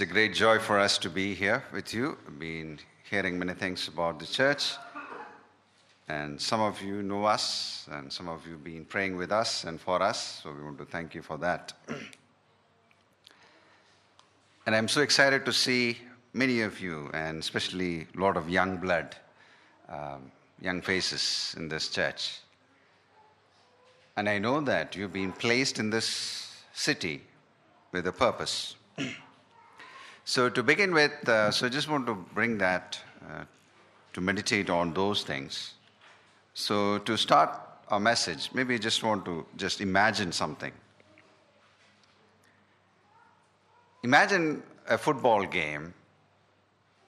It's a great joy for us to be here with you. I've been hearing many things about the church, and some of you know us, and some of you have been praying with us and for us, so we want to thank you for that. and I'm so excited to see many of you, and especially a lot of young blood, um, young faces in this church. And I know that you've been placed in this city with a purpose. so, to begin with, uh, so I just want to bring that uh, to meditate on those things. So, to start our message, maybe I just want to just imagine something. Imagine a football game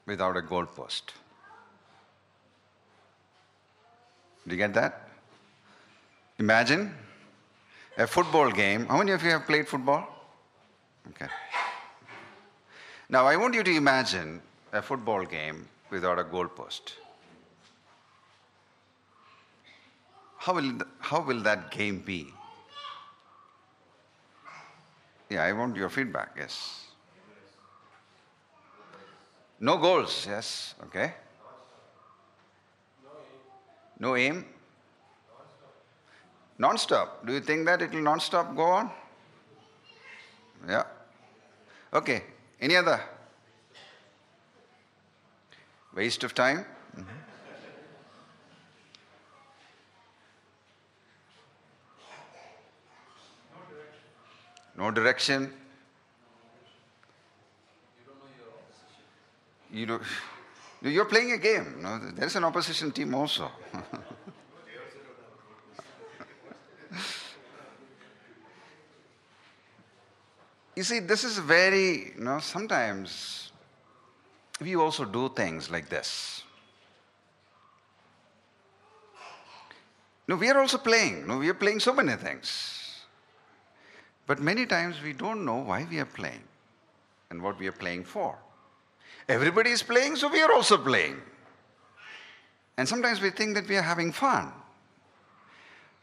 without a goalpost. Do you get that? Imagine a football game. How many of you have played football? Okay. Now, I want you to imagine a football game without a goalpost. How will, how will that game be? Yeah, I want your feedback, yes. No goals, yes, okay. No aim? Non stop. Do you think that it will non stop go on? Yeah. Okay. Any other? Waste of time? Mm-hmm. No direction. You don't. You're playing a game. There's an opposition team also. You see, this is very, you know, sometimes we also do things like this. No, we are also playing. No, we are playing so many things. But many times we don't know why we are playing and what we are playing for. Everybody is playing, so we are also playing. And sometimes we think that we are having fun.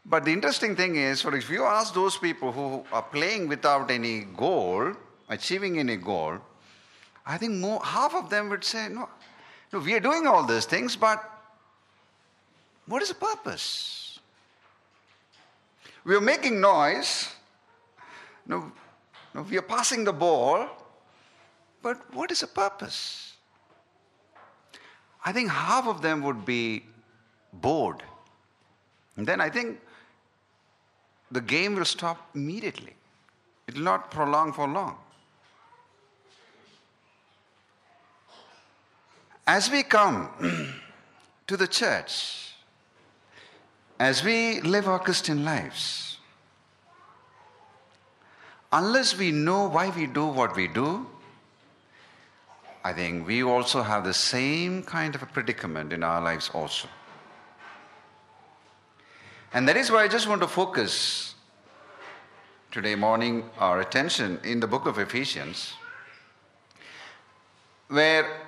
But the interesting thing is, for if you ask those people who are playing without any goal, achieving any goal, I think more, half of them would say, no, no, we are doing all these things, but what is the purpose? We are making noise. No, no, we are passing the ball, but what is the purpose? I think half of them would be bored. And then I think the game will stop immediately. It will not prolong for long. As we come to the church, as we live our Christian lives, unless we know why we do what we do, I think we also have the same kind of a predicament in our lives also. And that is why I just want to focus today morning our attention in the book of Ephesians, where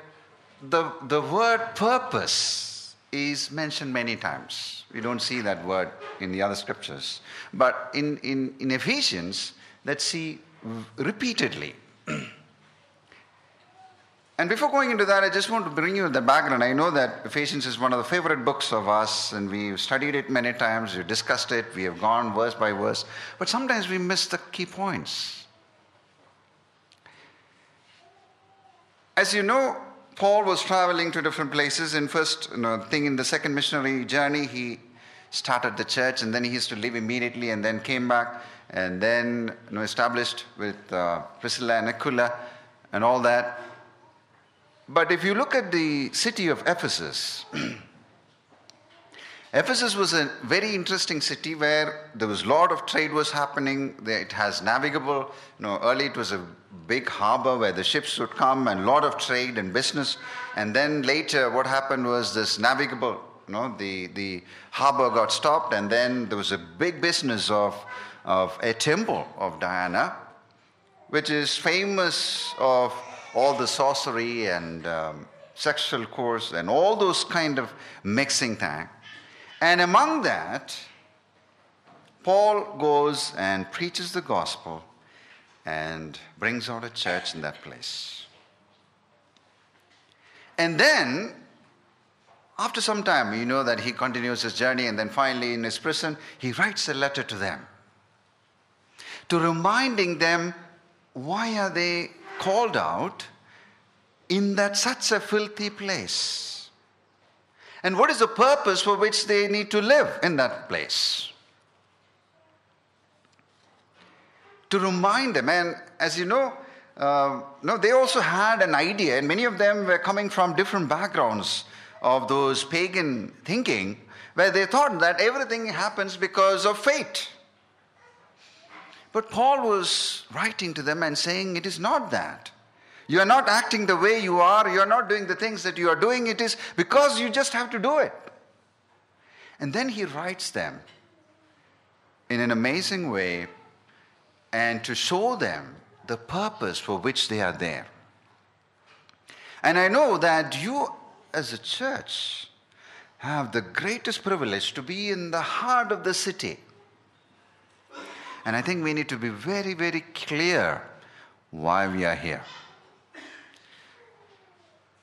the, the word purpose is mentioned many times. We don't see that word in the other scriptures. But in, in, in Ephesians, let's see repeatedly. And before going into that, I just want to bring you the background. I know that Ephesians is one of the favorite books of us, and we've studied it many times, we've discussed it, we have gone verse by verse, but sometimes we miss the key points. As you know, Paul was traveling to different places. In first you know, thing in the second missionary journey, he started the church, and then he used to leave immediately, and then came back, and then you know, established with uh, Priscilla and Aquila, and all that. But if you look at the city of Ephesus, Ephesus was a very interesting city where there was a lot of trade was happening. It has navigable, you know, early it was a big harbor where the ships would come and a lot of trade and business. And then later what happened was this navigable, you know, the, the harbor got stopped and then there was a big business of, of a temple of Diana, which is famous of all the sorcery and um, sexual course and all those kind of mixing thing. And among that, Paul goes and preaches the gospel and brings out a church in that place. And then, after some time, you know that he continues his journey, and then finally in his prison, he writes a letter to them to reminding them why are they called out in that such a filthy place? And what is the purpose for which they need to live in that place? To remind them, and as you know, uh, no, they also had an idea, and many of them were coming from different backgrounds of those pagan thinking, where they thought that everything happens because of fate. But Paul was writing to them and saying, It is not that. You are not acting the way you are. You are not doing the things that you are doing. It is because you just have to do it. And then he writes them in an amazing way and to show them the purpose for which they are there. And I know that you, as a church, have the greatest privilege to be in the heart of the city and I think we need to be very, very clear why we are here.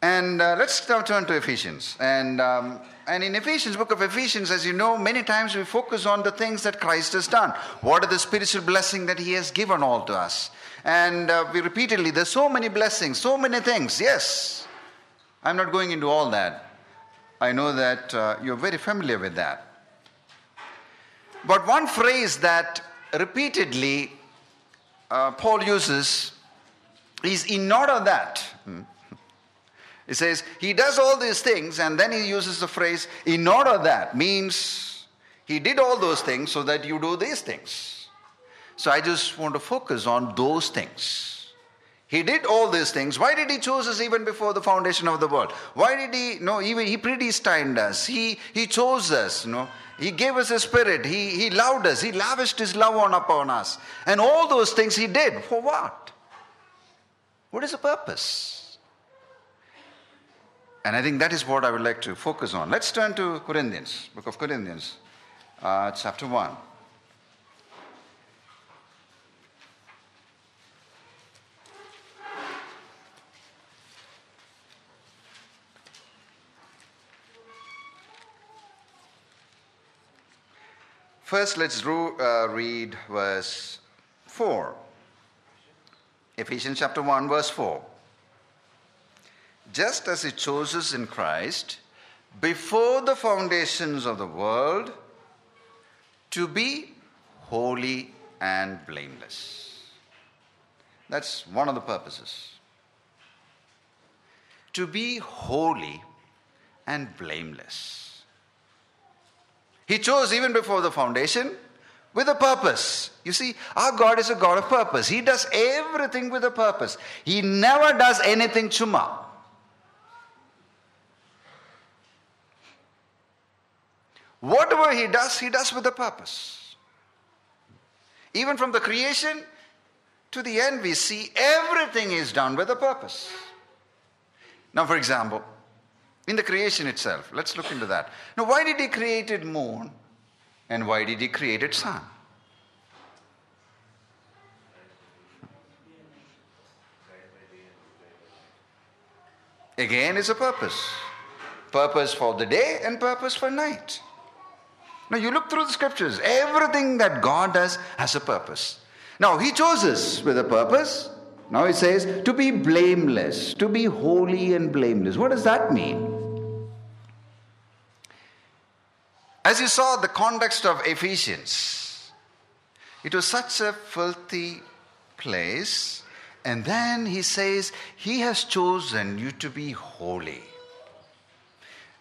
And uh, let's now turn to Ephesians. And, um, and in Ephesians, book of Ephesians, as you know, many times we focus on the things that Christ has done. What are the spiritual blessings that He has given all to us? And uh, we repeatedly, there's so many blessings, so many things. Yes, I'm not going into all that. I know that uh, you're very familiar with that. But one phrase that repeatedly uh, Paul uses is in order that. Hmm. He says he does all these things and then he uses the phrase in order that means he did all those things so that you do these things. So I just want to focus on those things. He did all these things. Why did he choose us even before the foundation of the world? Why did he no even he predestined us? He he chose us, you know. He gave us a spirit. He, he loved us. He lavished his love on upon us. And all those things he did. For what? What is the purpose? And I think that is what I would like to focus on. Let's turn to Corinthians, book of Corinthians, uh, chapter 1. First, let's uh, read verse 4. Ephesians chapter 1, verse 4. Just as He chose us in Christ before the foundations of the world to be holy and blameless. That's one of the purposes. To be holy and blameless. He chose even before the foundation with a purpose. You see, our God is a God of purpose. He does everything with a purpose. He never does anything chuma. Whatever he does, he does with a purpose. Even from the creation to the end, we see everything is done with a purpose. Now, for example, in the creation itself. Let's look into that. Now, why did he create it moon and why did he create it sun? Again, is a purpose. Purpose for the day and purpose for night. Now, you look through the scriptures, everything that God does has a purpose. Now, He chose us with a purpose. Now, He says to be blameless, to be holy and blameless. What does that mean? As you saw the context of Ephesians, it was such a filthy place. And then he says, He has chosen you to be holy.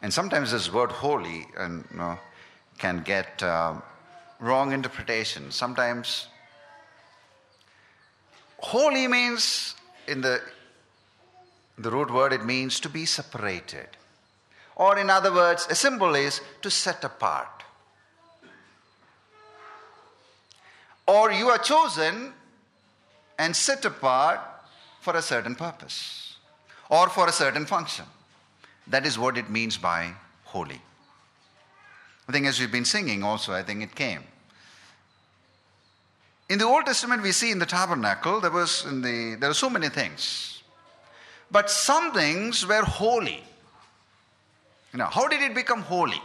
And sometimes this word holy and, you know, can get uh, wrong interpretation. Sometimes holy means, in the, the root word, it means to be separated. Or, in other words, a symbol is to set apart. Or you are chosen and set apart for a certain purpose or for a certain function. That is what it means by holy. I think as we've been singing also, I think it came. In the Old Testament, we see in the tabernacle, there was in the there are so many things. But some things were holy. Now, how did it become holy?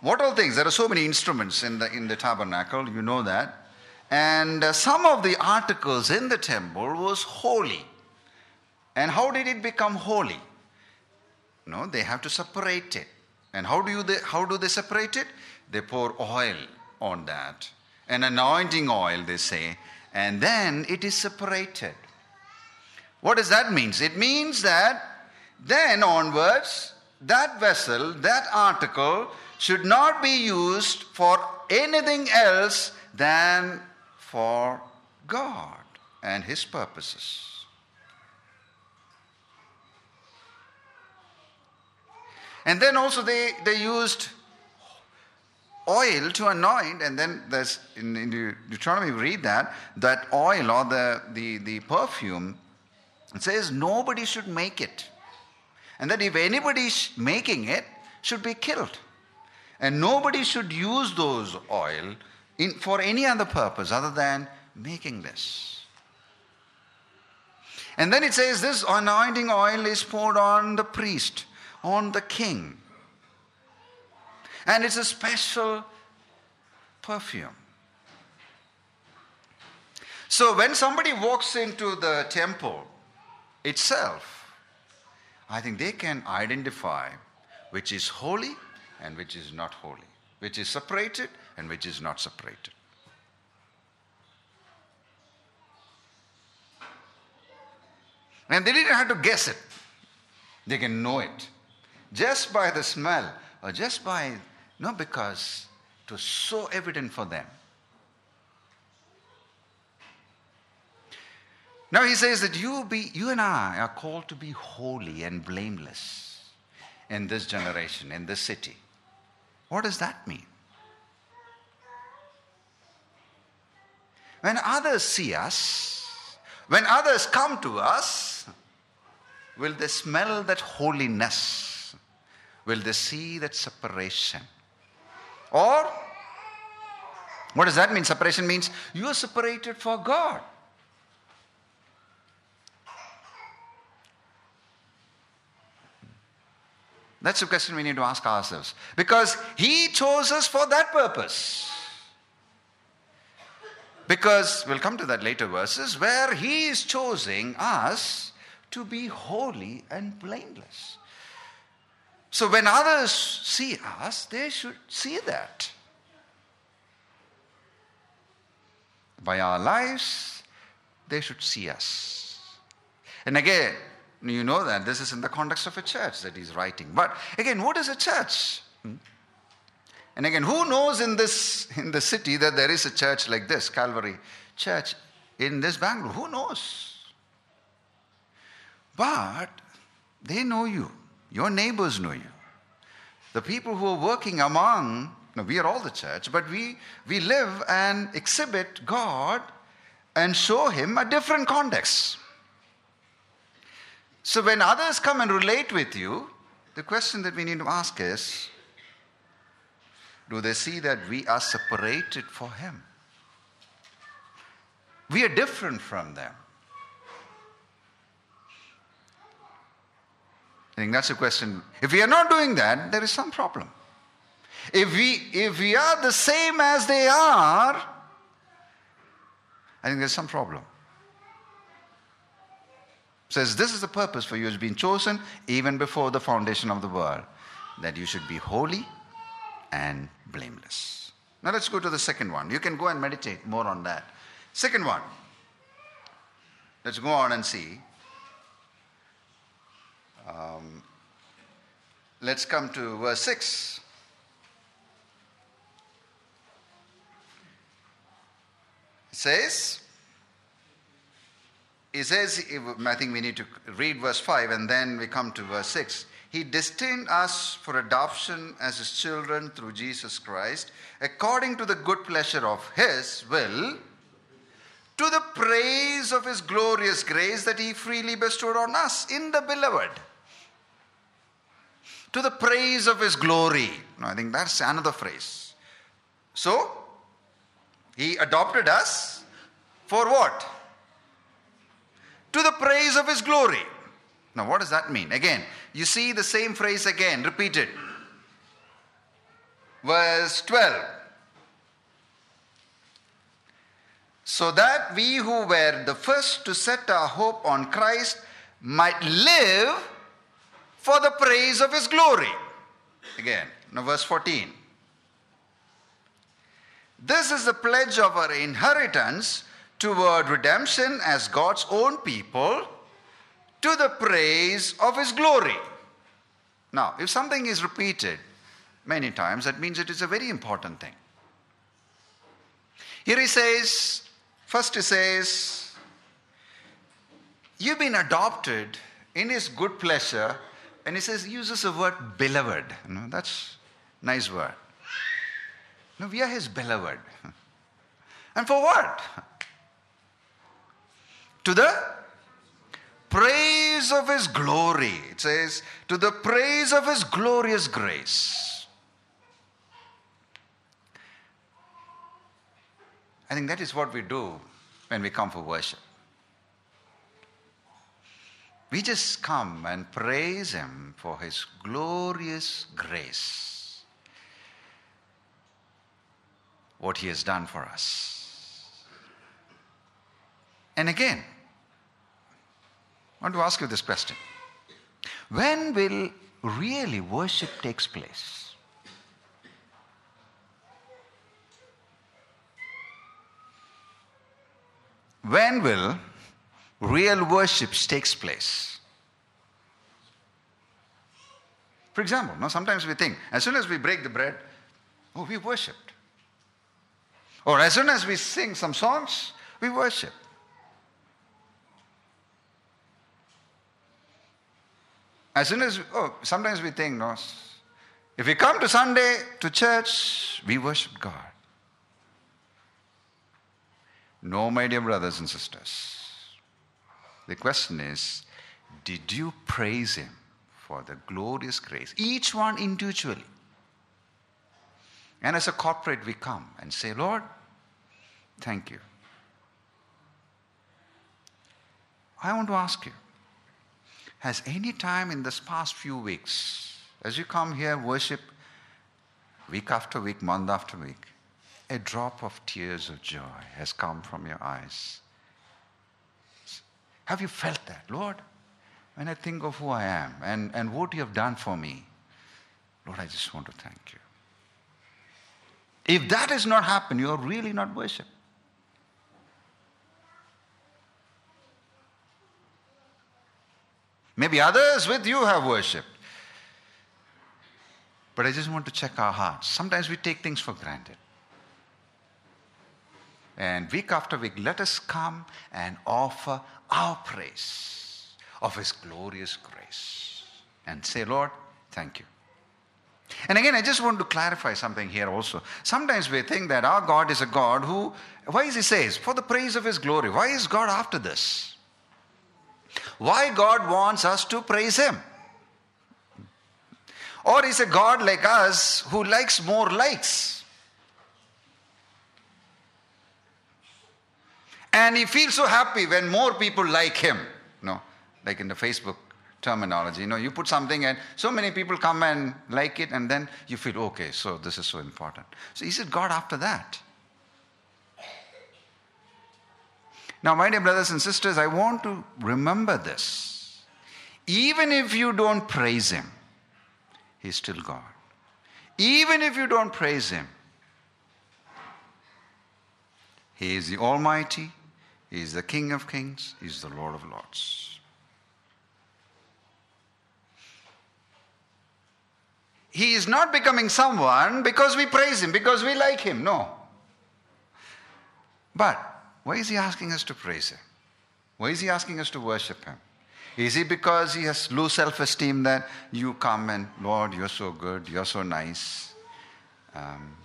What all things? There are so many instruments in the in the tabernacle, you know that. And uh, some of the articles in the temple was holy. And how did it become holy? No, they have to separate it. And how do, you they, how do they separate it? They pour oil on that. An anointing oil, they say. And then it is separated. What does that mean? It means that then onwards, that vessel, that article should not be used for anything else than for God and His purposes. And then also they, they used oil to anoint, and then there's in, in Deuteronomy we read that that oil or the, the, the perfume it says nobody should make it. And that if anybody is making it, should be killed. And nobody should use those oil in, for any other purpose other than making this. And then it says this anointing oil is poured on the priest on the king. And it's a special perfume. So when somebody walks into the temple itself, I think they can identify which is holy and which is not holy, which is separated and which is not separated. And they didn't have to guess it, they can know it just by the smell or just by, no, because it was so evident for them. Now he says that you, be, you and I are called to be holy and blameless in this generation, in this city. What does that mean? When others see us, when others come to us, will they smell that holiness? will they see that separation? Or, what does that mean? Separation means you are separated for God. That's a question we need to ask ourselves. Because He chose us for that purpose. Because we'll come to that later verses where He is choosing us to be holy and blameless. So when others see us, they should see that. By our lives, they should see us. And again, you know that this is in the context of a church that he's writing. But again, what is a church? Hmm? And again, who knows in this in the city that there is a church like this, Calvary Church, in this Bangalore? Who knows? But they know you. Your neighbors know you. The people who are working among, now we are all the church, but we, we live and exhibit God and show Him a different context. So when others come and relate with you, the question that we need to ask is do they see that we are separated for Him? We are different from them. I think that's a question. If we are not doing that, there is some problem. If we, if we are the same as they are, I think there's some problem. Says this is the purpose for you has been chosen even before the foundation of the world, that you should be holy and blameless. Now let's go to the second one. You can go and meditate more on that. Second one. Let's go on and see um, let's come to verse 6. It says, it says, I think we need to read verse 5 and then we come to verse 6. He destined us for adoption as his children through Jesus Christ, according to the good pleasure of his will to the praise of his glorious grace that he freely bestowed on us in the beloved to the praise of his glory. No, I think that's another phrase. So, He adopted us for what? To the praise of His glory. Now, what does that mean? Again, you see the same phrase again, repeated. Verse 12. So that we who were the first to set our hope on Christ might live for the praise of His glory. Again, now verse 14. This is the pledge of our inheritance toward redemption as God's own people to the praise of His glory. Now, if something is repeated many times, that means it is a very important thing. Here he says, first he says, You've been adopted in His good pleasure, and he says, uses the word beloved. You know, that's nice word. No, we are his beloved. And for what? To the praise of his glory. It says, to the praise of his glorious grace. I think that is what we do when we come for worship. We just come and praise him for his glorious grace. what He has done for us. And again, I want to ask you this question When will really worship takes place? When will real worship takes place? For example, now sometimes we think, as soon as we break the bread, oh, we worship. Or as soon as we sing some songs, we worship. As soon as, oh, sometimes we think, no, if we come to Sunday to church, we worship God. No, my dear brothers and sisters. The question is, did you praise Him for the glorious grace? Each one individually. And as a corporate, we come and say, Lord, thank you. I want to ask you Has any time in this past few weeks, as you come here, worship week after week, month after week, a drop of tears of joy has come from your eyes? Have you felt that, Lord? When I think of who I am and, and what you have done for me, Lord, I just want to thank you. If that has not happened, you are really not worship. Maybe others with you have worshiped. But I just want to check our hearts. Sometimes we take things for granted. And week after week, let us come and offer our praise of His glorious grace and say, Lord, thank you. And again, I just want to clarify something here also. Sometimes we think that our God is a God who, why is He says, for the praise of His glory. Why is God after this? Why God wants us to praise Him? Or is a God like us who likes more likes? And he feels so happy when more people like him. No, like in the Facebook terminology. You know, you put something and so many people come and like it, and then you feel, okay, so this is so important. So is it God after that? Now, my dear brothers and sisters, I want to remember this. Even if you don't praise Him, He's still God. Even if you don't praise Him, He is the Almighty, He is the King of Kings, He is the Lord of Lords. he is not becoming someone because we praise him, because we like him. No. But why is he asking us to praise him? Why is he asking us to worship him? Is it because he has low self esteem that you come and, Lord, you're so good, you're so nice, um,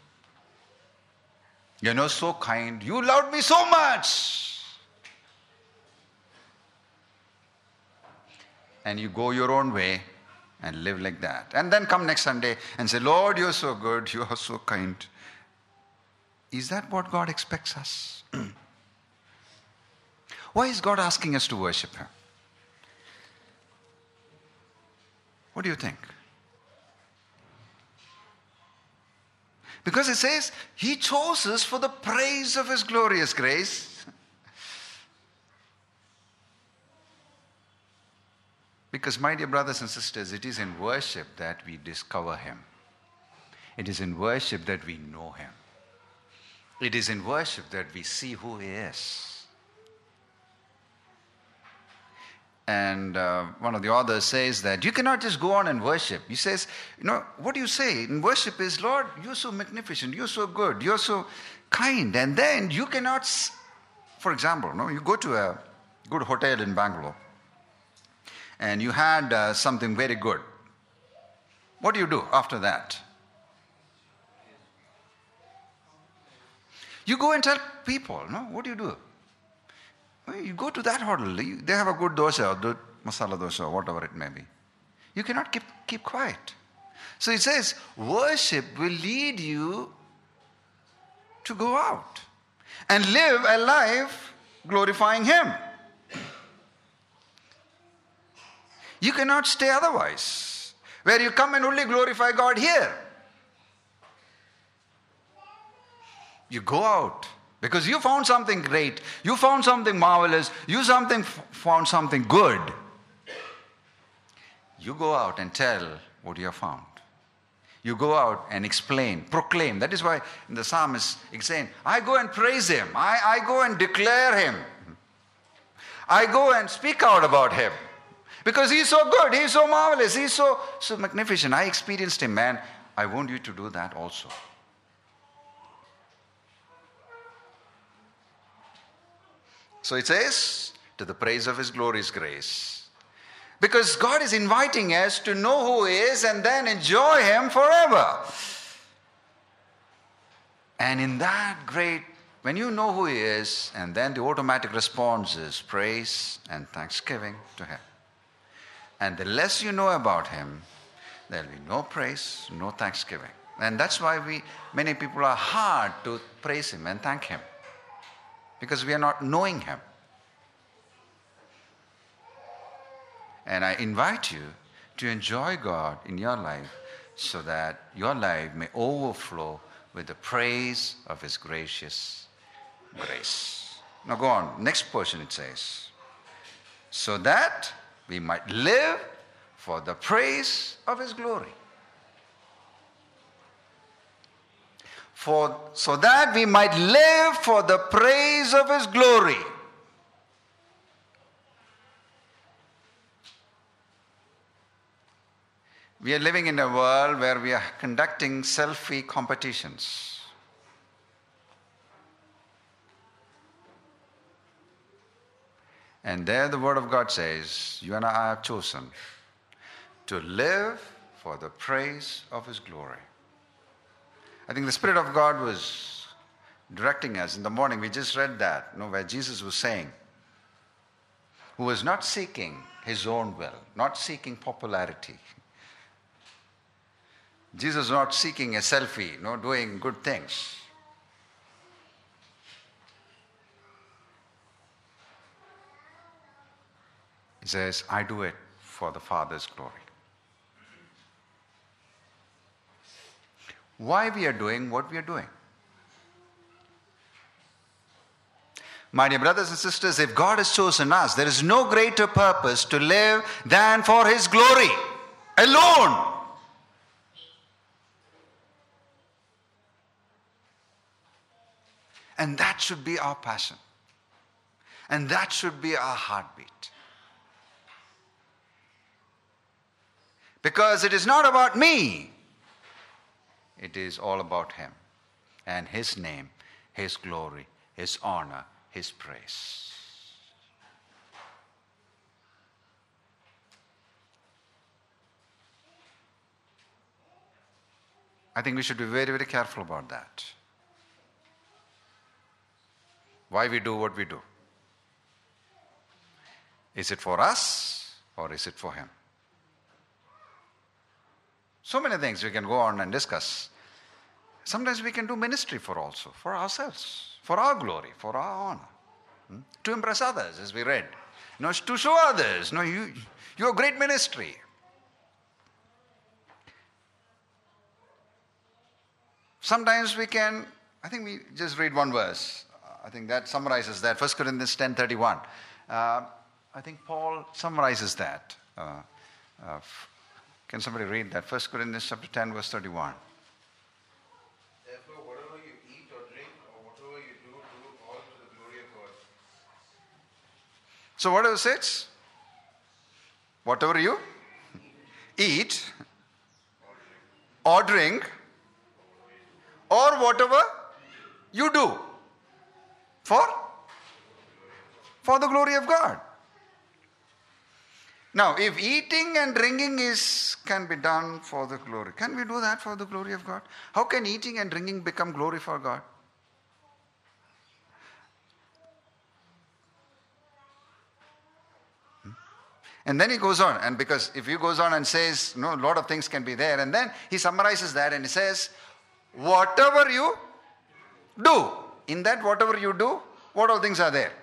you're not so kind, you loved me so much? And you go your own way and live like that. And then come next Sunday and say, Lord, you're so good, you are so kind. Is that what God expects us? Why is God asking us to worship Him? What do you think? Because it says, He chose us for the praise of His glorious grace. Because, my dear brothers and sisters, it is in worship that we discover Him. It is in worship that we know Him. It is in worship that we see who He is. And uh, one of the authors says that you cannot just go on and worship. He says, you know, what do you say in worship is, Lord, you're so magnificent, you're so good, you're so kind. And then you cannot, for example, no, you go to a good hotel in Bangalore and you had uh, something very good. What do you do after that? You go and tell people, no? What do you do? You go to that hotel, they have a good dosa masala dosa whatever it may be. You cannot keep, keep quiet. So it says, worship will lead you to go out and live a life glorifying Him. You cannot stay otherwise, where you come and only glorify God here. You go out because you found something great, you found something marvelous, you something found something good. You go out and tell what you have found. You go out and explain, proclaim. That is why the psalmist is saying, I go and praise him. I, I go and declare him. I go and speak out about him. Because he's so good, he's so marvelous, he's so, so magnificent. I experienced him, man. I want you to do that also. So it says, to the praise of his glorious grace. Because God is inviting us to know who He is and then enjoy Him forever. And in that great, when you know who He is, and then the automatic response is praise and thanksgiving to Him. And the less you know about Him, there'll be no praise, no thanksgiving. And that's why we, many people are hard to praise Him and thank Him because we are not knowing Him. And I invite you to enjoy God in your life so that your life may overflow with the praise of His gracious grace. Now go on. Next portion it says, so that we might live for the praise of His glory. For, so that we might live for the praise of His glory. We are living in a world where we are conducting selfie competitions. And there the Word of God says, You and I have chosen to live for the praise of His glory. I think the Spirit of God was directing us in the morning. We just read that, you know, where Jesus was saying, who was not seeking his own will, not seeking popularity. Jesus was not seeking a selfie, you know, doing good things. He says, I do it for the Father's glory. Why we are doing what we are doing. My dear brothers and sisters, if God has chosen us, there is no greater purpose to live than for His glory alone. And that should be our passion. And that should be our heartbeat. Because it is not about me, it is all about Him and His name, His glory, His honor, His praise. I think we should be very, very careful about that. Why we do what we do. Is it for us or is it for Him? So many things we can go on and discuss. Sometimes we can do ministry for also, for ourselves, for our glory, for our honor, hmm? to impress others, as we read. Know, to show others, no, you, you're a great ministry. Sometimes we can, I think we just read one verse. I think that summarizes that. 1 Corinthians 10.31. Uh, I think Paul summarizes that. Uh, uh, can somebody read that? 1 Corinthians chapter 10, verse 31. Therefore, whatever you eat or drink, or whatever you do, do all to the glory of God. So, what does it say? Whatever you eat or drink or whatever you do for for the glory of God. Now, if eating and drinking is can be done for the glory, can we do that for the glory of God? How can eating and drinking become glory for God? Hmm? And then he goes on, and because if he goes on and says, no, a lot of things can be there, and then he summarizes that and he says, whatever you do, in that whatever you do, what all things are there?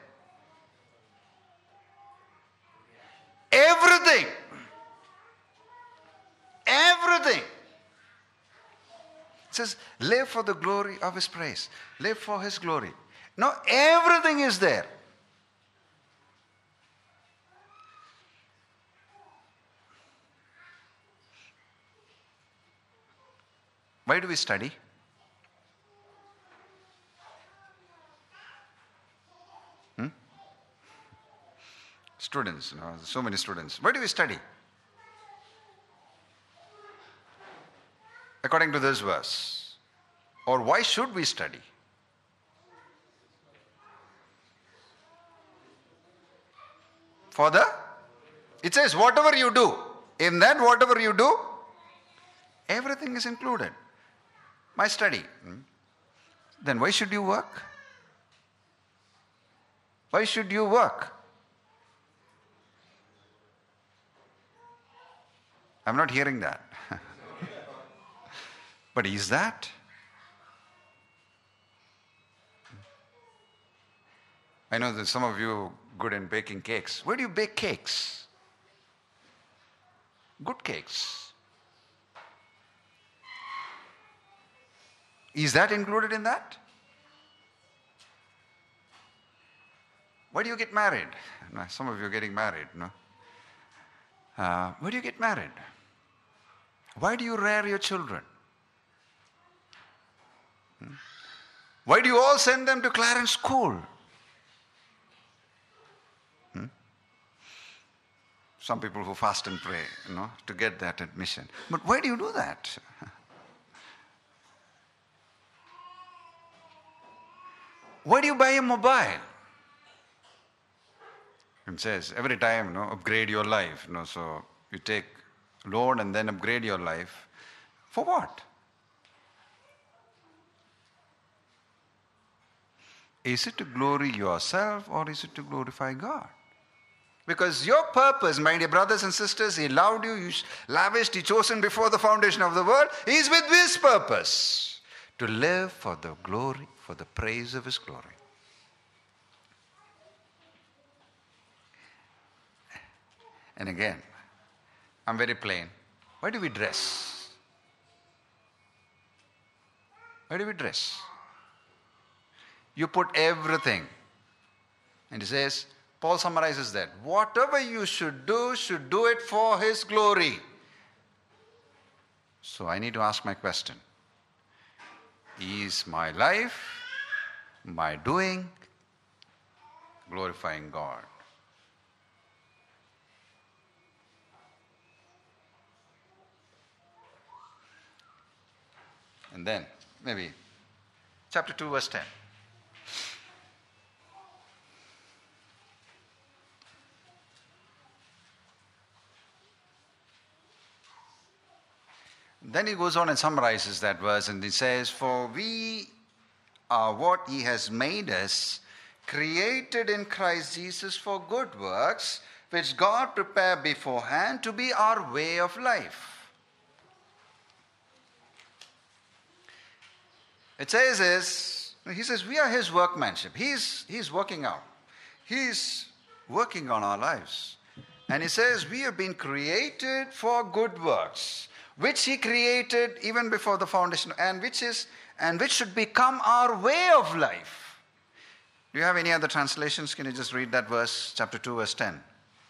Everything. Everything. It says, live for the glory of his praise. Live for his glory. No, everything is there. Why do we study? Students, you know, so many students. Where do we study? According to this verse. Or why should we study? For the, it says, whatever you do, in that, whatever you do, everything is included. My study. Hmm? Then why should you work? Why should you work? I'm not hearing that. but is that? I know that some of you good in baking cakes. Where do you bake cakes? Good cakes. Is that included in that? Why do you get married? Some of you are getting married, no? Uh, why do you get married? Why do you rear your children? Hmm? Why do you all send them to Clarence School? Hmm? Some people who fast and pray, you know, to get that admission. But why do you do that? Why do you buy a mobile? It says every time, you know, upgrade your life. You know, so you take loan and then upgrade your life. For what? Is it to glory yourself or is it to glorify God? Because your purpose, my dear brothers and sisters, He loved you, you lavished, He chosen before the foundation of the world, is with this purpose to live for the glory, for the praise of His glory. And again, I'm very plain. Why do we dress? Why do we dress? You put everything. And he says, Paul summarizes that. Whatever you should do, should do it for his glory. So I need to ask my question Is my life, my doing, glorifying God? And then, maybe, chapter 2, verse 10. Then he goes on and summarizes that verse and he says, For we are what he has made us, created in Christ Jesus for good works, which God prepared beforehand to be our way of life. It says is, he says, we are his workmanship. He's, he's working out. He's working on our lives. And he says, we have been created for good works, which he created even before the foundation, and which is, and which should become our way of life. Do you have any other translations? Can you just read that verse, chapter 2, verse 10?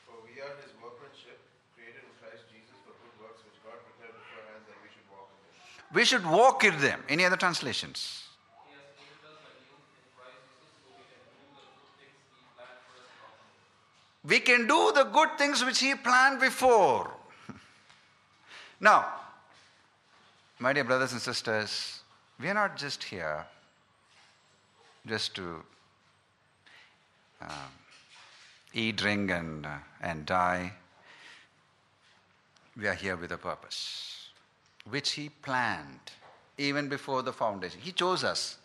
For we are his workmanship, created in Christ Jesus for good works which God prepared beforehand that we should walk in them. We should walk in them. Any other translations? We can do the good things which He planned before. now, my dear brothers and sisters, we are not just here just to um, eat, drink, and, uh, and die. We are here with a purpose, which He planned even before the foundation. He chose us,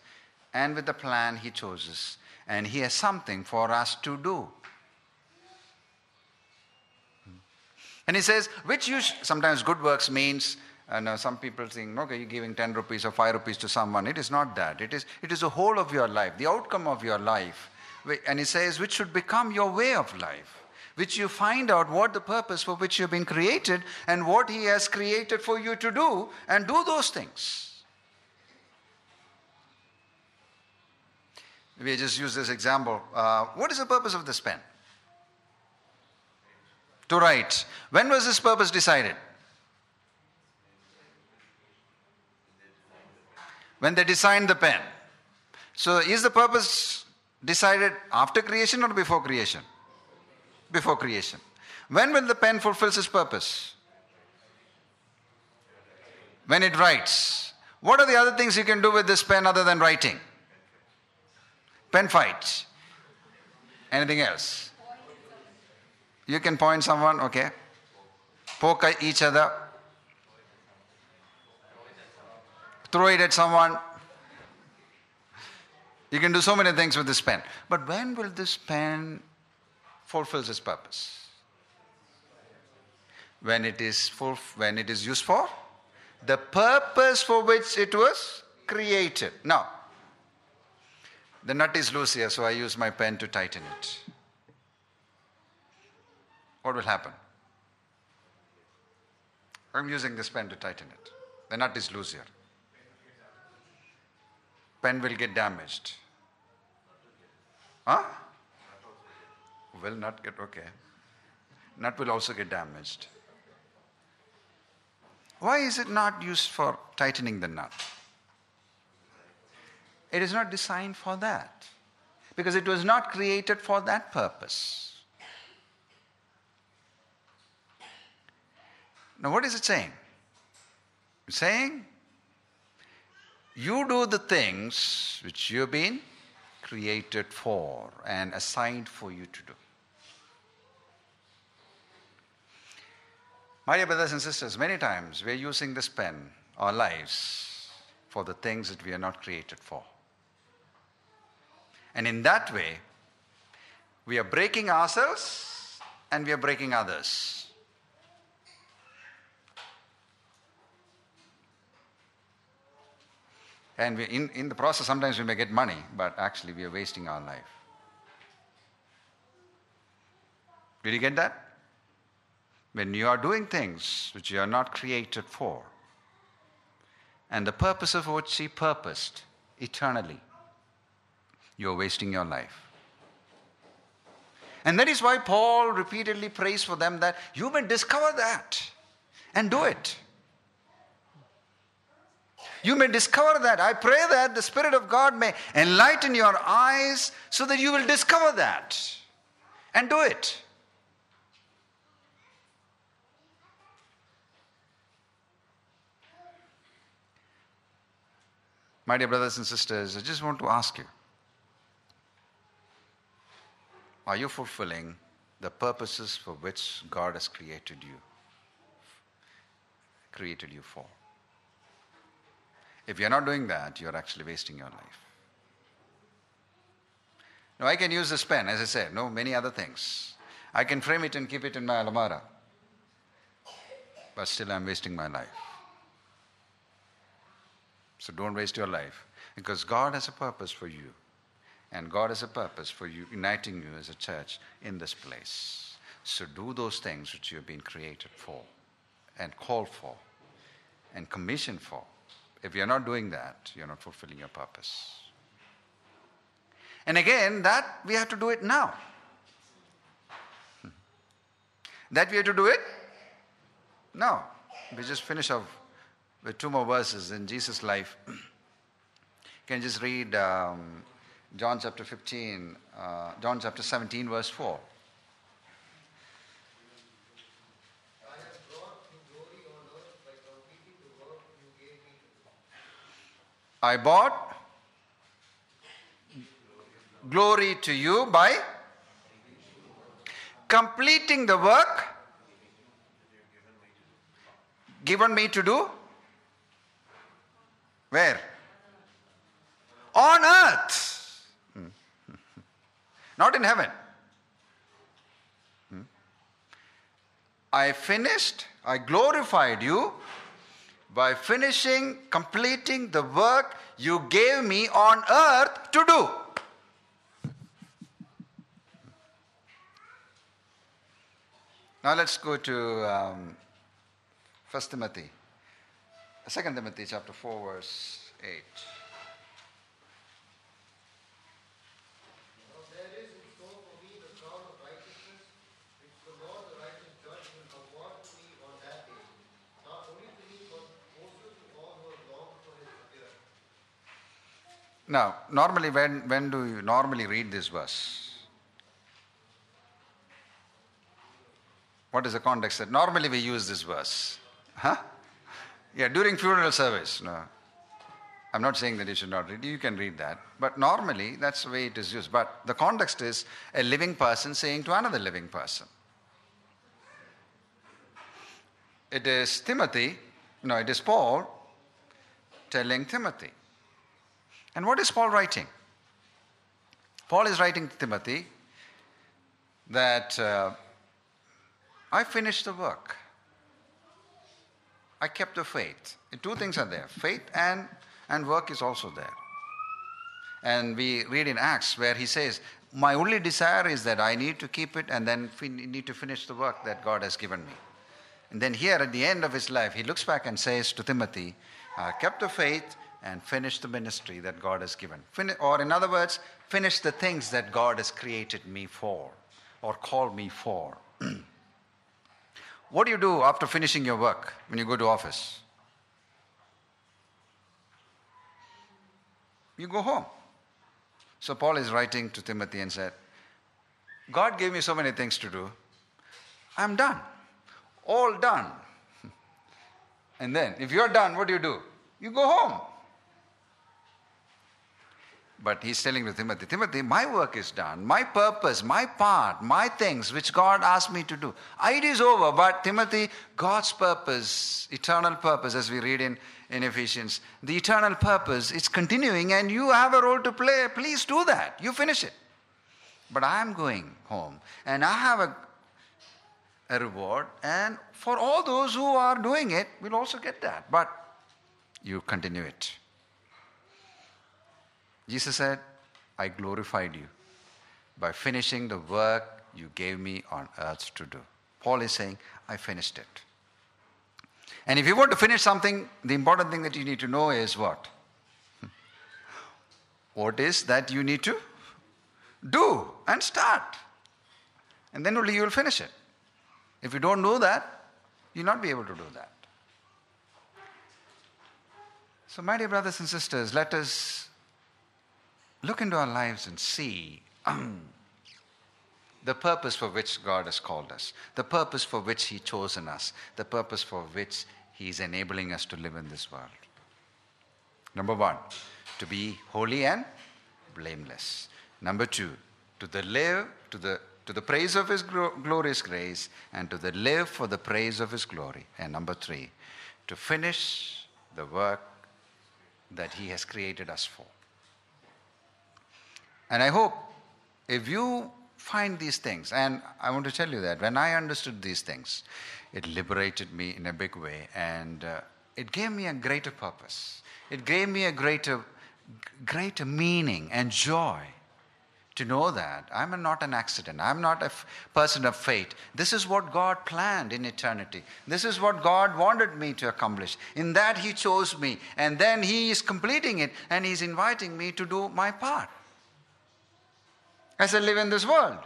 and with the plan, He chose us, and He has something for us to do. And he says, which you sh- sometimes good works means, and uh, some people think, okay, you're giving 10 rupees or 5 rupees to someone. It is not that. It is, it is the whole of your life, the outcome of your life. And he says, which should become your way of life, which you find out what the purpose for which you've been created and what he has created for you to do, and do those things. We just use this example. Uh, what is the purpose of this pen? to write. When was this purpose decided? When they designed the pen. So, is the purpose decided after creation or before creation? Before creation. When will the pen fulfill its purpose? When it writes. What are the other things you can do with this pen other than writing? Pen fight. Anything else? You can point someone, okay? Poke at each other. Throw it at someone. You can do so many things with this pen. But when will this pen fulfill its purpose? When it is full, when it is used for the purpose for which it was created. Now, the nut is loose here, so I use my pen to tighten it what will happen? I'm using this pen to tighten it. The nut is loose here. Pen will get damaged. Huh? Will not get okay. Nut will also get damaged. Why is it not used for tightening the nut? It is not designed for that. Because it was not created for that purpose. Now, what is it saying? It's saying, you do the things which you've been created for and assigned for you to do. My dear brothers and sisters, many times we're using this pen, our lives, for the things that we are not created for. And in that way, we are breaking ourselves and we are breaking others. And we, in, in the process, sometimes we may get money, but actually we are wasting our life. Did you get that? When you are doing things which you are not created for, and the purpose of which He purposed eternally, you are wasting your life. And that is why Paul repeatedly prays for them that you may discover that and do it. You may discover that. I pray that the Spirit of God may enlighten your eyes so that you will discover that and do it. My dear brothers and sisters, I just want to ask you are you fulfilling the purposes for which God has created you? Created you for. If you're not doing that, you're actually wasting your life. Now, I can use this pen, as I said, no, many other things. I can frame it and keep it in my almara. But still, I'm wasting my life. So don't waste your life. Because God has a purpose for you. And God has a purpose for you, uniting you as a church in this place. So do those things which you have been created for and called for and commissioned for. If you're not doing that, you're not fulfilling your purpose. And again, that we have to do it now. Hmm. That we have to do it now. We just finish off with two more verses in Jesus' life. you can just read um, John chapter 15, uh, John chapter 17, verse 4. I brought glory to you by completing the work given me to do. Where? On earth. Hmm. Not in heaven. Hmm. I finished, I glorified you by finishing, completing the work you gave me on earth to do. Now let's go to um, 1 Timothy, 2 Timothy chapter 4, verse 8. Now there is in store for me the crown of righteousness, which the Lord, the righteous judge, will award to me on that day. Not only to me, but also to all who have longed for his appearing. Now, normally, when, when do you normally read this verse? What is the context that normally we use this verse? Huh? Yeah, during funeral service. No. I'm not saying that you should not read. You can read that. But normally, that's the way it is used. But the context is a living person saying to another living person. It is Timothy, no, it is Paul telling Timothy. And what is Paul writing? Paul is writing to Timothy that uh, I finished the work. I kept the faith. Two things are there faith and, and work is also there. And we read in Acts where he says, My only desire is that I need to keep it and then need to finish the work that God has given me. And then here at the end of his life, he looks back and says to Timothy, I kept the faith and finished the ministry that God has given. Fin- or, in other words, finish the things that God has created me for or called me for. what do you do after finishing your work when you go to office? You go home. So Paul is writing to Timothy and said, God gave me so many things to do. I'm done. All done. And then, if you're done, what do you do? You go home. But he's telling to Timothy, Timothy, my work is done. My purpose, my part, my things which God asked me to do. It is over. But Timothy, God's purpose, eternal purpose, as we read in, in Ephesians, the eternal purpose, it's continuing and you have a role to play. Please do that. You finish it. But I'm going home and I have a, a reward. And for all those who are doing it, we'll also get that. But you continue it. Jesus said, I glorified you by finishing the work you gave me on earth to do. Paul is saying, I finished it. And if you want to finish something, the important thing that you need to know is what? What is that you need to do and start? And then only you will finish it. If you don't know that, you'll not be able to do that. So, my dear brothers and sisters, let us look into our lives and see um, the purpose for which God has called us, the purpose for which He chosen us, the purpose for which He is enabling us to live in this world. Number one, to be holy and blameless. Number two, to the live to the to the praise of His glorious grace and to the live for the praise of His glory. And number three, to finish the work that He has created us for. And I hope if you find these things, and I want to tell you that when I understood these things, it liberated me in a big way and uh, it gave me a greater purpose. It gave me a greater greater meaning and joy to know that I'm not an accident. I'm not a f- person of fate. This is what God planned in eternity. This is what God wanted me to accomplish. In that, He chose me. And then He is completing it and He's inviting me to do my part as I live in this world.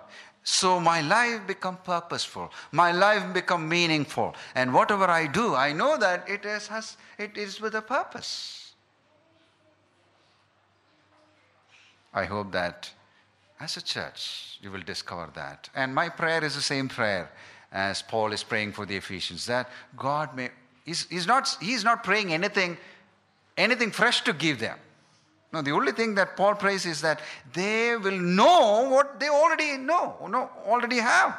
So my life become purposeful. My life become meaningful. And whatever I do, I know that it is, has, it is with a purpose. I hope that as a church, you will discover that. And my prayer is the same prayer as Paul is praying for the Ephesians that God may, he's, he's, not, he's not praying anything, anything fresh to give them. No, the only thing that Paul prays is that they will know what they already know, no, already have.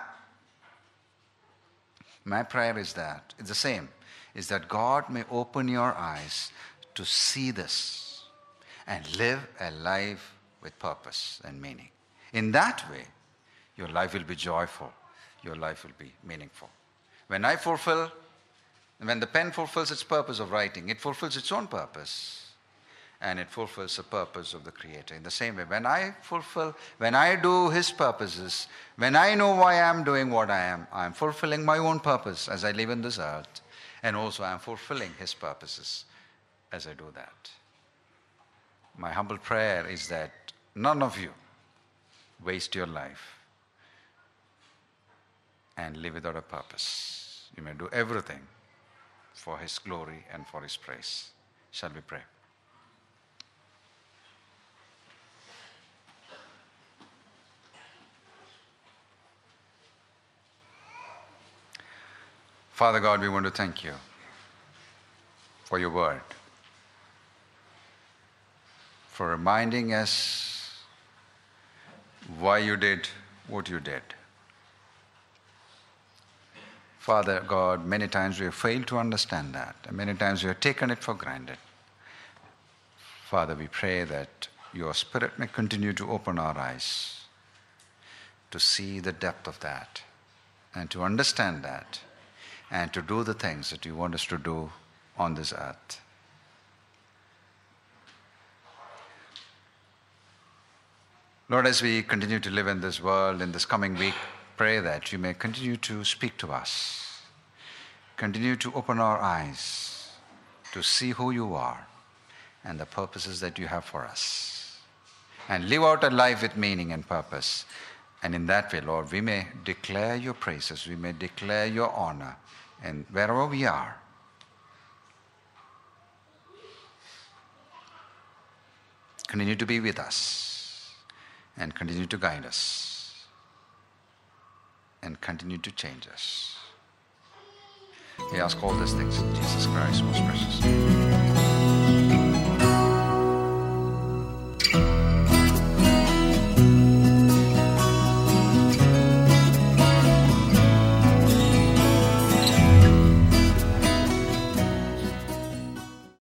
My prayer is that, it's the same, is that God may open your eyes to see this and live a life with purpose and meaning. In that way, your life will be joyful, your life will be meaningful. When I fulfill, when the pen fulfills its purpose of writing, it fulfills its own purpose and it fulfills the purpose of the Creator. In the same way, when I fulfill, when I do His purposes, when I know why I'm doing what I am, I'm fulfilling my own purpose as I live in this earth, and also I'm fulfilling His purposes as I do that. My humble prayer is that none of you waste your life and live without a purpose. You may do everything for His glory and for His praise. Shall we pray? Father God, we want to thank you for your word, for reminding us why you did what you did. Father God, many times we have failed to understand that, and many times we have taken it for granted. Father, we pray that your Spirit may continue to open our eyes to see the depth of that and to understand that and to do the things that you want us to do on this earth. Lord, as we continue to live in this world in this coming week, pray that you may continue to speak to us, continue to open our eyes to see who you are and the purposes that you have for us, and live out a life with meaning and purpose. And in that way, Lord, we may declare your praises, we may declare your honor, and wherever we are. Continue to be with us and continue to guide us and continue to change us. We ask all these things in Jesus Christ's most precious name.